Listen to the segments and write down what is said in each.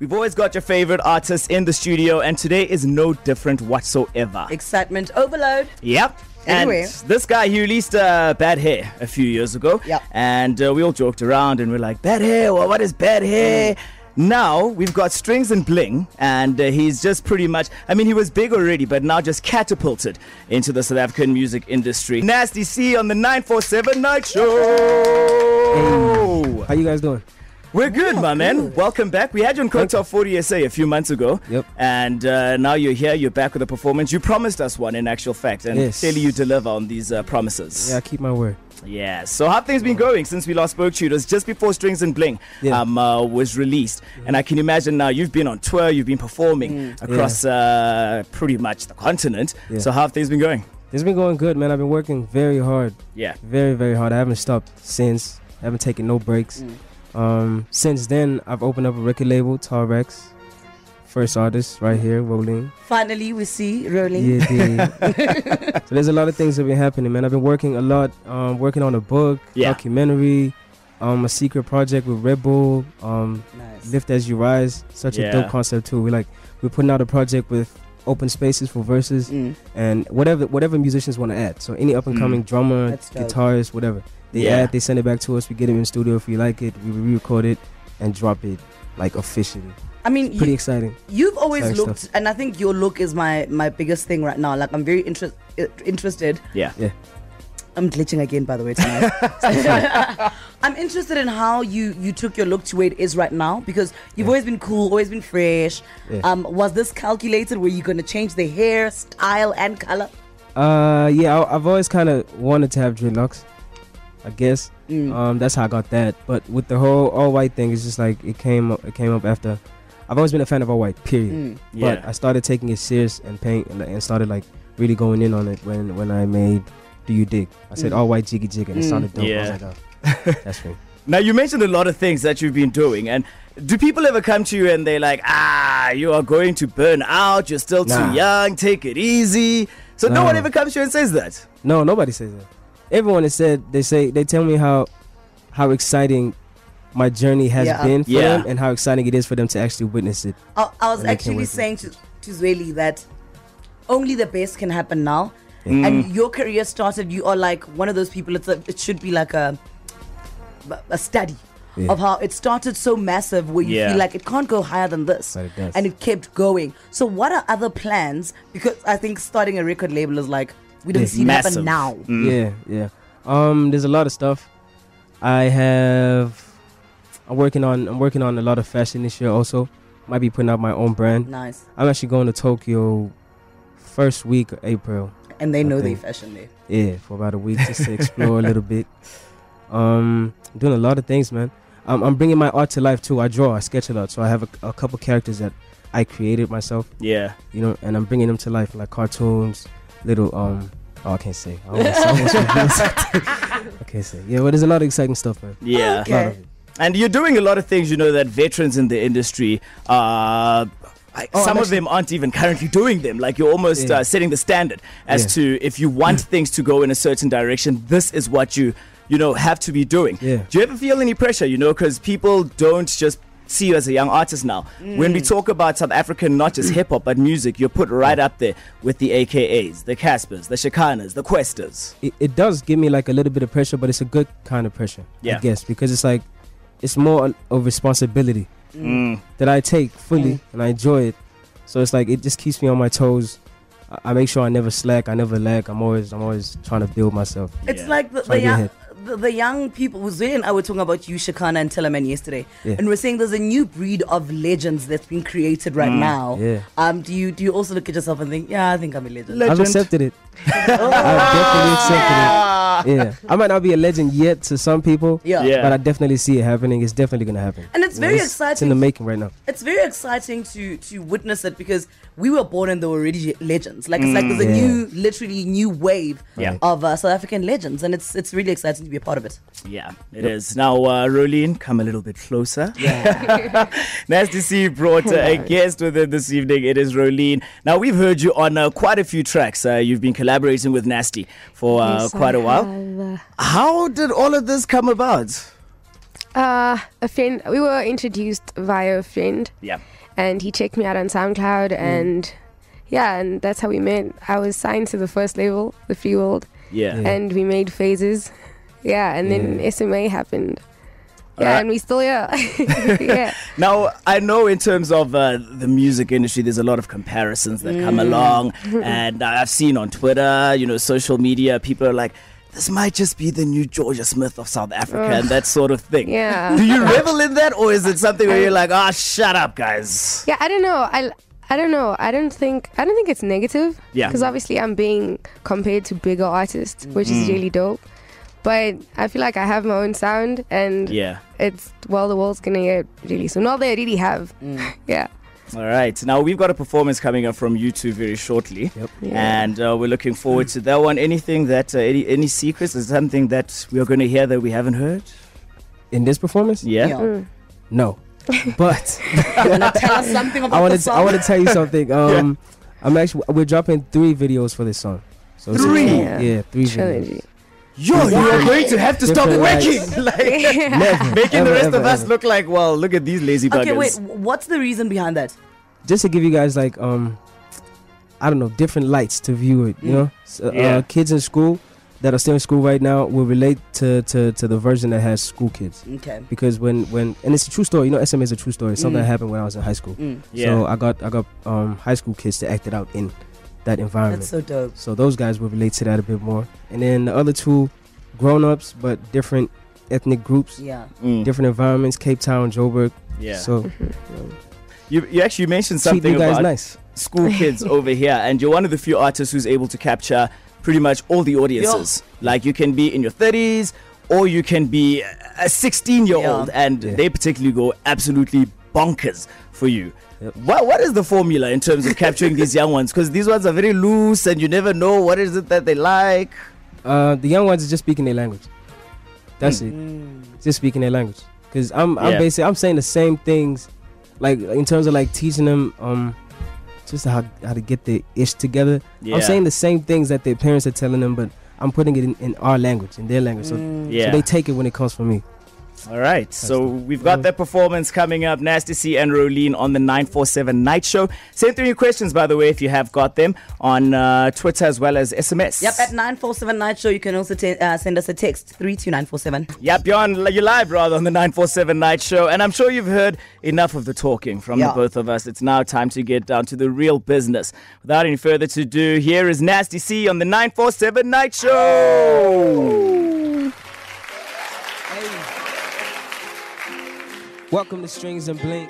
We've always got your favorite artists in the studio, and today is no different whatsoever. Excitement overload. Yep. Anyway. This guy, he released uh, Bad Hair a few years ago. Yep. And uh, we all joked around and we're like, Bad Hair? Well, what is Bad Hair? Now we've got Strings and Bling, and uh, he's just pretty much, I mean, he was big already, but now just catapulted into the South African music industry. Nasty C on the 947 Night Show. How you guys doing? We're good, my man. Welcome back. We had you on Coke Top 40 SA a few months ago. Yep. And uh, now you're here. You're back with a performance. You promised us one, in actual fact, and Yes. clearly you deliver on these uh, promises. Yeah, I keep my word. Yeah. So how have things been going since we last spoke to you? It was just before Strings and Bling Yeah. um, uh, was released, and I can imagine now you've been on tour. You've been performing across uh, pretty much the continent. Yeah. So how have things been going? It's been going good, man. I've been working very hard, Yeah. very, very hard. I haven't stopped since. I haven't taken no breaks. Um, since then, I've opened up a record label, Tall Racks. First artist right here, Rowlene. Finally, we see Rowlene. Yeah, dude. so there's a lot of things that have been happening, man. I've been working a lot, um, working on a book, Yeah. documentary, um, a secret project with Red Bull, um, Nice. Lift as You Rise. Such Yeah. a dope concept too. We like we're putting out a project with open spaces for verses Mm. and whatever whatever musicians want to add. So any up and coming drummer, guitarist, whatever they Yeah. add, they send it back to us. We get it in studio if we like it. We re-record it and drop it like officially. I mean, Pretty you, exciting. you've always Exciting looked, stuff. and I think your look is my my biggest thing right now. Like, I'm very interest, uh, interested. Yeah. Yeah. I'm glitching again, by the way, tonight. I'm interested in how you you took your look to where it is right now because you've Yeah. always been cool, always been fresh. Yeah. Um, was this calculated? Were you gonna change the hair, style, and color? Uh, yeah, I, I've always kind of wanted to have dreadlocks. I guess Mm. um, that's how I got that. But with the whole all white thing, it's just like it came up. It came up after. I've always been a fan of all white. Period. Mm. But Yeah. I started taking it serious and paying and, and started like really going in on it when when I made Do You Dig? I said Mm. all white jiggy jig and it Mm. sounded dope. I Yeah. was like, oh, that's me. Now you mentioned a lot of things that you've been doing, and do people ever come to you and they're like, "Ah, you are going to burn out. You're still too young. Take it easy." So no one ever comes to you and says that. No, nobody says that. Everyone has said they say they tell me how how exciting my journey has Yeah. been for Yeah. them and how exciting it is for them to actually witness it. I, I was And they can actually saying to to Zweli that only the best can happen now. Mm. And your career started. You are like one of those people. It's a, it should be like a a study Yeah. of how it started so massive where you Yeah. feel like it can't go higher than this, But it does. and it kept going. So what are other plans? Because I think starting a record label is like we don't Yeah. see it Massive. happen now. Mm. Yeah, yeah. Um, there's a lot of stuff. I have. I'm working on. I'm working on a lot of fashion this year. Also, might be putting out my own brand. Nice, I'm actually going to Tokyo, first week of April. and they know they fashion there. Yeah, for about a week just to explore a little bit. Um, doing a lot of things, man. Um, I'm bringing my art to life too. I draw, I sketch a lot, so I have a, a couple characters that I created myself. Yeah. You know, and I'm bringing them to life like cartoons, little um. Oh, I can't say. I almost, I almost revealed. I can't say. Yeah, but there's a lot of exciting stuff, man. Yeah. A lot Okay. of it. And you're doing a lot of things, you know, that veterans in the industry, uh, I- Oh, some I'm of them aren't even currently doing them. Like you're almost Yeah. uh, setting the standard as Yeah. to if you want things to go in a certain direction, this is what you, you know, have to be doing. Yeah. Do you ever feel any pressure, you know, because people don't just see you as a young artist now. When we talk about South African, not just hip hop, but music, you're put right up there with the AKAs, the Casspers, the Shekhinahs, the Kwestas. it, it does give me like a little bit of pressure, but it's a good kind of pressure. Yeah. I guess because it's like it's more of a responsibility Mm. that I take fully and I enjoy it. So it's like it just keeps me on my toes. I, I make sure I never slack, I never lag. I'm always I'm always trying to build myself. It's Yeah. like the, Try the, young, ahead. The, the young people. Zweli and I were talking about you, Shekhinah and Tellaman yesterday, Yeah. and we're saying there's a new breed of legends that's been created right now. Mm, Yeah. Um, do you do you also look at yourself and think, yeah, I think I'm a legend? Le- I've accepted it. Oh, I've definitely accepted it. Yeah. I might not be a legend yet to some people. yeah. Yeah. But I definitely see it happening. It's definitely gonna happen. And it's very It's in the making right now. it's very exciting to to witness it because we were born and they were already legends. Like it's like there's a Mm. Yeah. new, literally new wave Yeah. of uh, South African legends, and it's it's really exciting to be a part of it. Yeah, it is. Now, uh, Rowlene, come a little bit closer. Yeah. nice to see you brought uh, a guest with it this evening. It is Rowlene. Now, we've heard you on uh, quite a few tracks. Uh, you've been collaborating with Nasty for uh, Yes, quite I a while. have, How did all of this come about? Uh, a friend. We were introduced via a friend, Yeah. And he checked me out on SoundCloud, and yeah, and that's how we met. I was signed to the first label, the Free World, Yeah. Yeah. and we made phases. Yeah, and then Yeah. SMA happened. Yeah, Alright. and we still here. yeah. Now, I know in terms of uh, the music industry, there's a lot of comparisons that come along. and I've seen on Twitter, you know, social media, people are like, this might just be the new Jorja Smith of South Africa and that sort of thing. Yeah. Do you revel in that, or is it something where you're like, ah, shut up, guys? Yeah, I don't know. I I don't know. I don't think I don't think it's negative. Yeah. Because obviously I'm being compared to bigger artists, which is Mm. really dope. But I feel like I have my own sound, and Yeah. it's well, the world's gonna it really soon. All they really have. Yeah. All right. Now, we've got a performance coming up from you two very shortly. Yep. Yeah. And uh, we're looking forward to that one. Anything that, uh, any, any secrets? Is something that we are going to hear that we haven't heard? In this performance? Yeah. Yeah. Mm. No. But You wanna tell us something about I want to? I want to tell you something. Um, I'm actually we're dropping three videos for this song. So it's a- Three? yeah, three Trilogy. videos. Yo, you are going to have to stop Different working. like, Never, making the rest ever, of us ever. look like, well, look at these lazy buggers. Okay, wait. What's the reason behind that? Just to give you guys like um, I don't know, different lights to view it. You Mm. know, so, Yeah. uh, kids in school that are still in school right now will relate to, to to the version that has school kids Okay. because when when and it's a true story. You know, SMA is a true story. Something Mm. that happened when I was in high school. Mm. Yeah. So I got I got um high school kids to act it out in that environment. That's so dope. So those guys will relate to that a bit more. And then the other two, grown ups, but different ethnic groups, Yeah. Mm, different environments, Cape Town, Joburg. yeah. So you, you actually mentioned something you guys about nice. school kids over here, and you're one of the few artists who's able to capture pretty much all the audiences. Like you can be in your 30s, or you can be a 16 year old, Yeah. and Yeah. they particularly go absolutely bonkers for you. Yep. What what is the formula in terms of capturing these young ones? Because these ones are very loose, and you never know what is it that they like. Uh, the young ones are just speaking their language. That's it. Mm. Just speaking their language. Cause I'm I'm Yeah. basically I'm saying the same things, like in terms of like teaching them um, just how how to get their ish together. Yeah. I'm saying the same things that their parents are telling them, but I'm putting it in, in our language, in their language. So, Mm. yeah. so they take it when it comes from me. All right, so the- we've got that performance coming up. Nasty C and Rowlene on the 947 Night Show. Send through your questions, by the way, if you have got them on uh, Twitter as well as SMS. Yep, at 947 Night Show, you can also te- uh, send us a text 32947. Yep, you're, on, you're live, rather, on the 947 Night Show. And I'm sure you've heard enough of the talking from Yeah. the both of us. It's now time to get down to the real business. Without any further to do, here is Nasty C on the 947 Night Show. Welcome to Strings and Bling.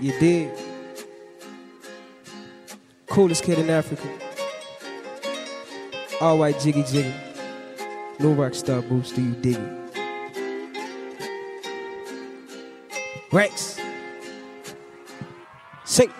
You did. Coolest kid in Africa. All white jiggy jiggy. No rock star boots, do you dig it? Rex. Sing.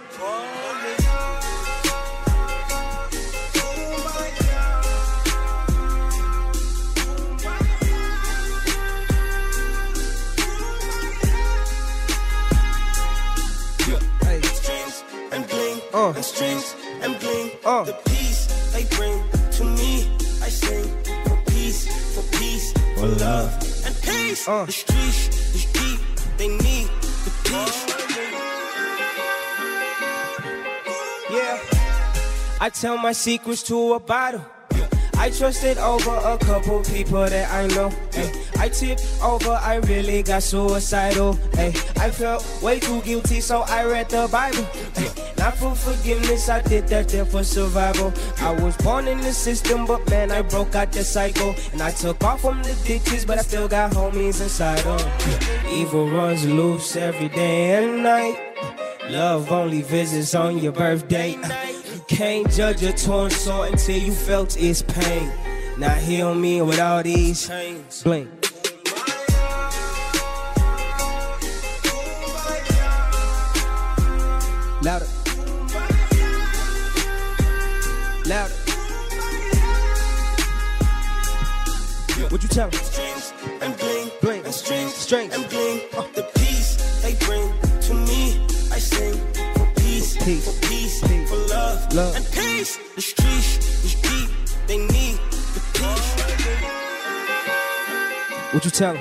Uh. and strings and bling. Uh. The peace they bring to me, I sing for peace, for peace, for love and peace. Uh. The streets, the deep, they need the peace. Yeah. I tell my secrets to a bottle. I trusted over a couple people that I know. Ay, I tipped over, I really got suicidal. Ay, I felt way too guilty, so I read the Bible. Ay, not for forgiveness, I did that there for survival. I was born in the system, but man, I broke out the cycle. And I took off from the ditches, but I still got homies inside. Oh, evil runs loose every day and night. Love only visits on your birthday. Can't judge a torn soul until you felt its pain. Now heal me with all these Chains. blink. Louder. Louder. What you tell me? strings and bling, Bling. and strings, Strings. and bling. The peace they bring to me, I sing for peace, Peace. for peace, love, and peace. The streets, the street, they need the peace. What you tell?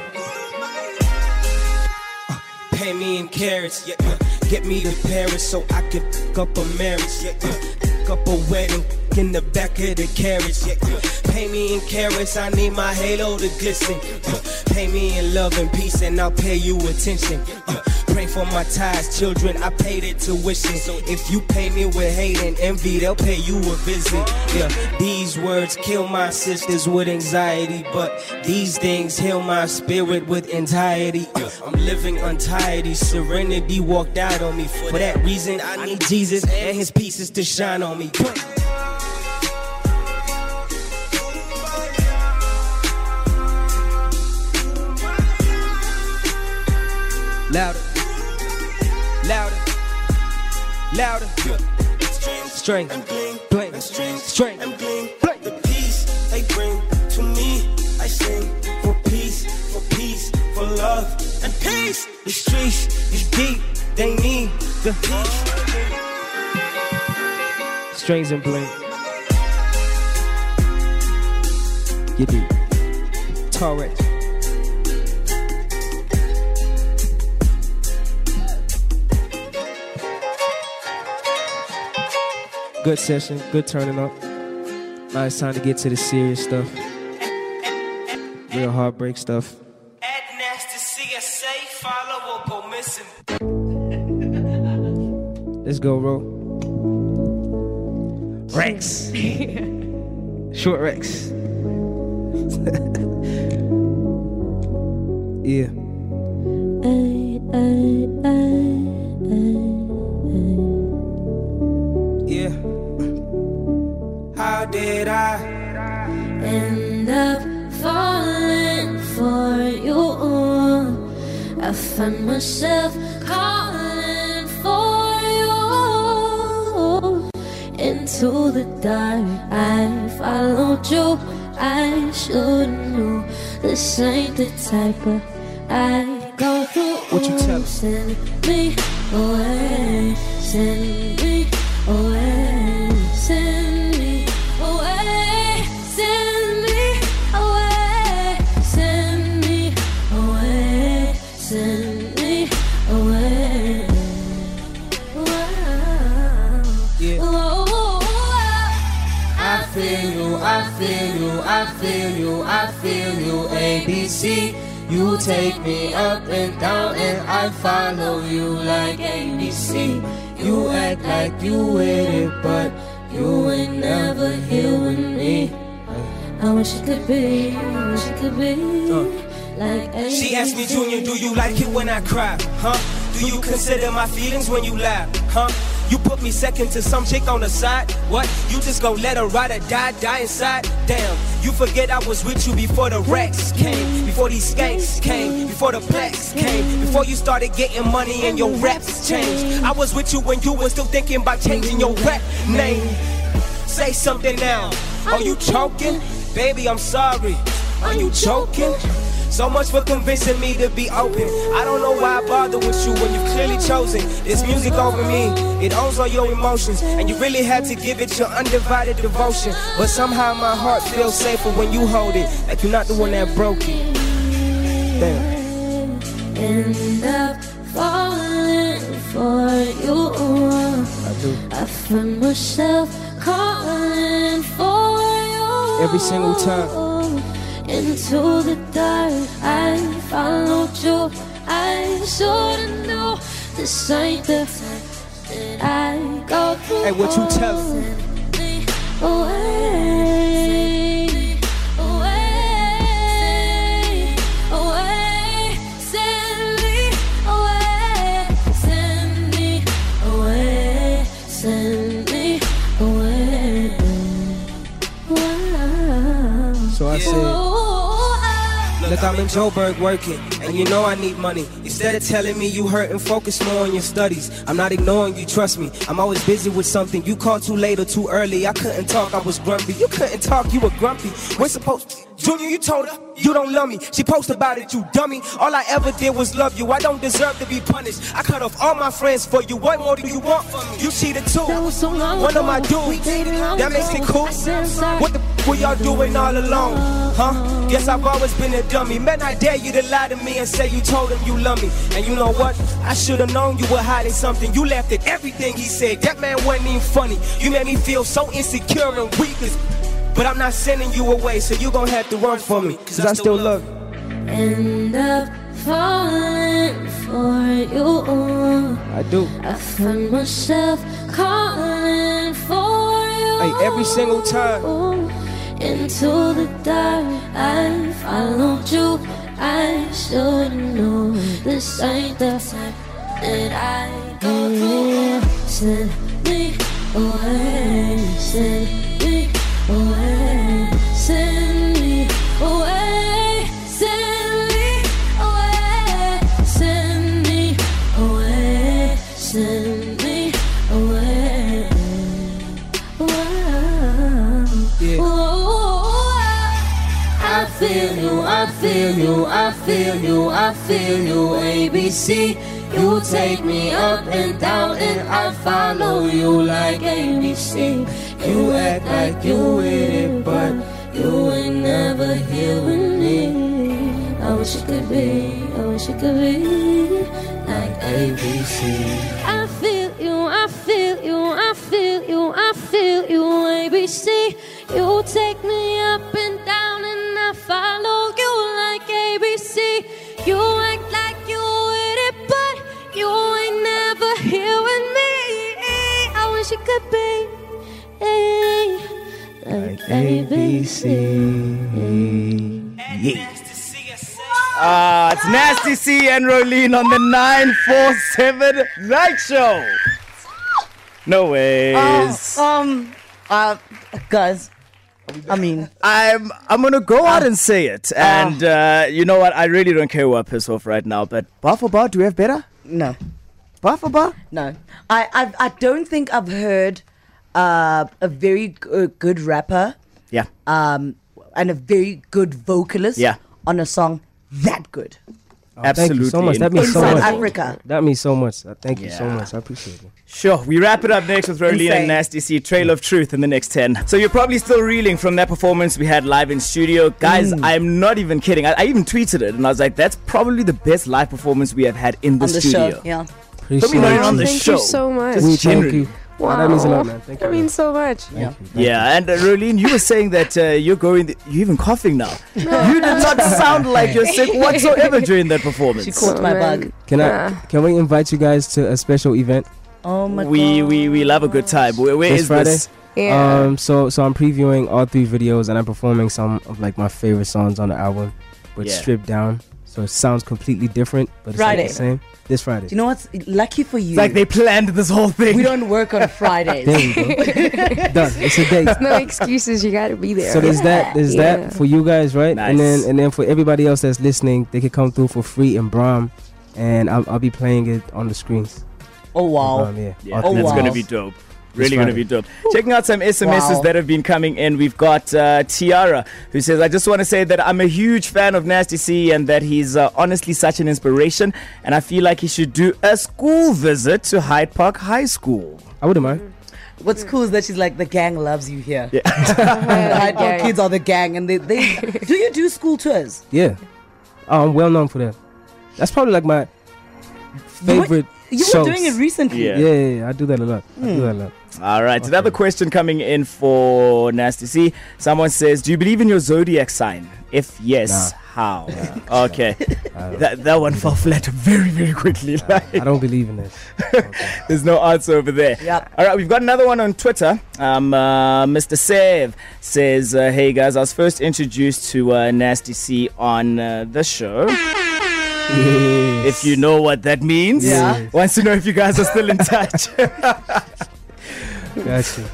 Uh, pay me in carrots, yeah, yeah. Get me to Paris so I can pick up a marriage, yeah. Pick up a wedding in the back of the carriage, yeah, yeah. Pay me in carrots, I need my halo to glisten. Uh, pay me in love and peace, and I'll pay you attention. Pray for my ties, children, I paid it tuition. So if you pay me with hate and envy, they'll pay you a visit. Yeah, these words kill my sisters with anxiety, but these things heal my spirit with entirety. Uh, I'm living untidy, serenity walked out on me. For that reason, I need Jesus and his pieces to shine on me. Louder, louder, louder. String, bling, string, bling. bling. Strength and gleam, the peace they bring to me, I sing for peace, for peace, for love and peace. The streets is deep, they need the strings and bling. You deep. Torrent. Good session, good turning up. Now it's time to get to the serious stuff. Real heartbreak stuff. Add nasty CSA, follow or go missing. Let's go, bro. Rex. Short Rex. yeah. Yeah. I find myself calling for you into the dark. I followed you. I should know this ain't the type of I go through. What you tell? Send me away. Send me away. Feel you, I feel you, I feel you, I feel you, ABC. You take me up and down and I follow you like ABC. You act like you with it, but you ain't never here with me. I wish it could be, I wish it could be like She asked me, Junior, do you like it when I cry? Huh? Do you consider my feelings when you laugh? Huh? You put me second to some chick on the side? What? You just gon' let her ride or die, die inside? Damn, you forget I was with you before the Rex came, before these skanks came, before the Plex came, before you started getting money and your raps changed. I was with you when you was still thinking about changing your rap name. Say something now. Are you choking? Baby, I'm sorry. Are you joking? So much for convincing me to be open. I don't know why I bother with you when you've clearly chosen this music over me. It owns all your emotions, and you really had to give it your undivided devotion. But somehow my heart feels safer when you hold it, like you're not the one that broke it. Damn. end up falling for you. I do. I find myself calling for you Every single time. Into the dark, I followed you. I should've known this ain't the that I go through. Hey, what you tell 'em? Send me away, away, away. Send me away, send me away, send me away. Wow. So I said. Look, I'm in Joburg working, and you know I need money. Instead of telling me you hurt and focus more on your studies, I'm not ignoring you, trust me. I'm always busy with something. You called too late or too early. I couldn't talk, I was grumpy. You couldn't talk, you were grumpy. We're supposed. Junior, you told her you don't love me. She posted about it, you dummy. All I ever did was love you. I don't deserve to be punished. I cut off all my friends for you. What more do you want from me? You cheated too. That was so long One of my dudes. That makes it ago. cool. I said I'm sorry. What the What y'all doing all alone? Huh? Guess I've always been a dummy. Man, I dare you to lie to me and say you told him you love me. And you know what? I should have known you were hiding something. You laughed at everything he said. That man wasn't even funny. You made me feel so insecure and weak. as. But I'm not sending you away, so you gon' have to run for me. Cause I still love you. End up falling for you. I do. I find myself calling for you. Hey, every single time. Into the dark, I followed you. I should know this ain't the time that I go through. Send me away, send me away, send me away, send me away, send me away, send feel you, I feel you, I feel you, I feel you, ABC. You take me up and down and I follow you like ABC. You act like you with it, but you ain't never here with me. I wish it could be, I wish it could be like ABC. I feel you, I feel you, I feel you, I feel you, ABC. You take me I wish it could be eh, like ABC. Ah, it's Nasty C and Rowlene on the 947 Night Show. No ways. Um, uh, guys, I mean, I'm I'm gonna go out and say it. And uh, you know what? I really don't care who I piss off right now. But bar for bar, do we have better? no, Bar for bar? no. I, I, I don't think I've heard uh, a very g- uh, good rapper Yeah. um, and a very good vocalist Yeah. on a song that good. Absolutely. Thank you so much. That means so Inside much. Africa. That means so much. Uh, Thank you so much. I appreciate it. Sure. We wrap it up next with Rowlene Insane. and Nasty C. Trail of Truth in the next 10. So you're probably still reeling from that performance we had live in studio. Guys, Mm. I'm not even kidding. I, I even tweeted it and I was like, that's probably the best live performance we have had in the on the studio. show. Yeah. Appreciate not it. even on the Thank show. you so much. Just We thank you. Wow. Oh, that means a lot, man. Thank you. Means so much. Yeah. Yeah, and uh, Rowlene, you were saying that uh, you're going, th- you're even coughing now. you did not sound like you're sick whatsoever during that performance. She caught my man. bug. Can I? Ah. Can we invite you guys to a special event Oh my god. we, god. we we love a good time. Where, where this is Friday? this? Yeah. Um, so so I'm previewing all three videos and I'm performing some of like my favorite songs on the album, but Yeah. stripped down. So it sounds completely different, but it's like the same. This Friday. Do you know what's lucky for you? It's like they planned this whole thing. we don't work on Fridays. there we go. Done. It's a date. no excuses. You got to be there. So there's that. There's Yeah. that for you guys, right? Nice. And then and then for everybody else that's listening, they could come through for free in Braam, and I'll, I'll be playing it on the screens. Oh wow. Yeah. Yeah, Oh, that's wow. going to be dope. Really This going to be dope. Checking out some SMSs Wow. that have been coming in. We've got uh, Tiara who says, I just want to say that I'm a huge fan of Nasty C and that he's uh, honestly such an inspiration. And I feel like he should do a school visit to Hyde Park High School. I wouldn't mind. What's cool is that she's like the gang loves you here. Yeah. the Hyde Park Yeah. kids are the gang, and they, they do you do school tours? Yeah. Oh, I'm well known for that. That's probably like my You were- favorite. You shows. were doing it recently. Yeah. Yeah, yeah, yeah, I do that a lot. I do that a lot. All right. Okay. Another question coming in for Nasty C. Someone says, Do you believe in your zodiac sign? If yes, how? Okay. I don't, That, that one fell flat very, very quickly. Like, I don't believe in this. Okay. There's no answer over there. Yep. All right, we've got another one on Twitter. Um, uh, Mr. Sev says, uh, "Hey guys, I was first introduced to uh, Nasty C on uh, the show. If you know what that means, Yeah. Wants to know if you guys are still in touch. Gotcha.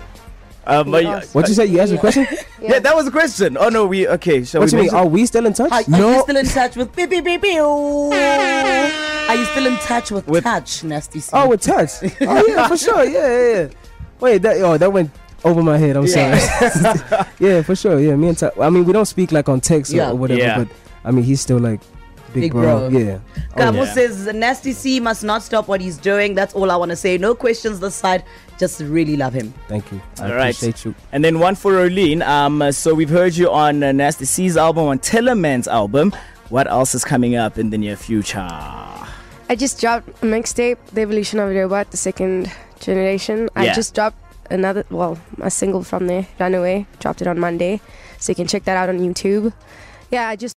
um, are you- What you say? You asked a question? yeah. that was a question. Oh no, we okay. Shall What we you mean? mention- Are we still in touch? Are, are you still in touch with beep beep beep beep? Are you still in touch with, With- touch, nasty? C? Oh, with touch. oh yeah, for sure. Yeah, yeah, yeah. Wait, that oh that went over my head. I'm sorry. yeah, for sure. Yeah, me and touch. I mean, we don't speak like on text or, Yeah. or whatever, Yeah. but I mean, he's still like Big, Big bro. bro. Yeah. Kamo yeah. says Nasty C must not stop what he's doing. That's all I want to say. No questions this side. Just really love him. Thank you. I All right. appreciate you. And then one for Rowlene. Um, so we've heard you on uh, Nasty C's album, on Tellaman's album. What else is coming up in the near future? I just dropped a mixtape, The Evolution of a Robot, the second generation. I just dropped another, well, a single from there, Runaway. Dropped it on Monday. So you can check that out on YouTube. Yeah, I just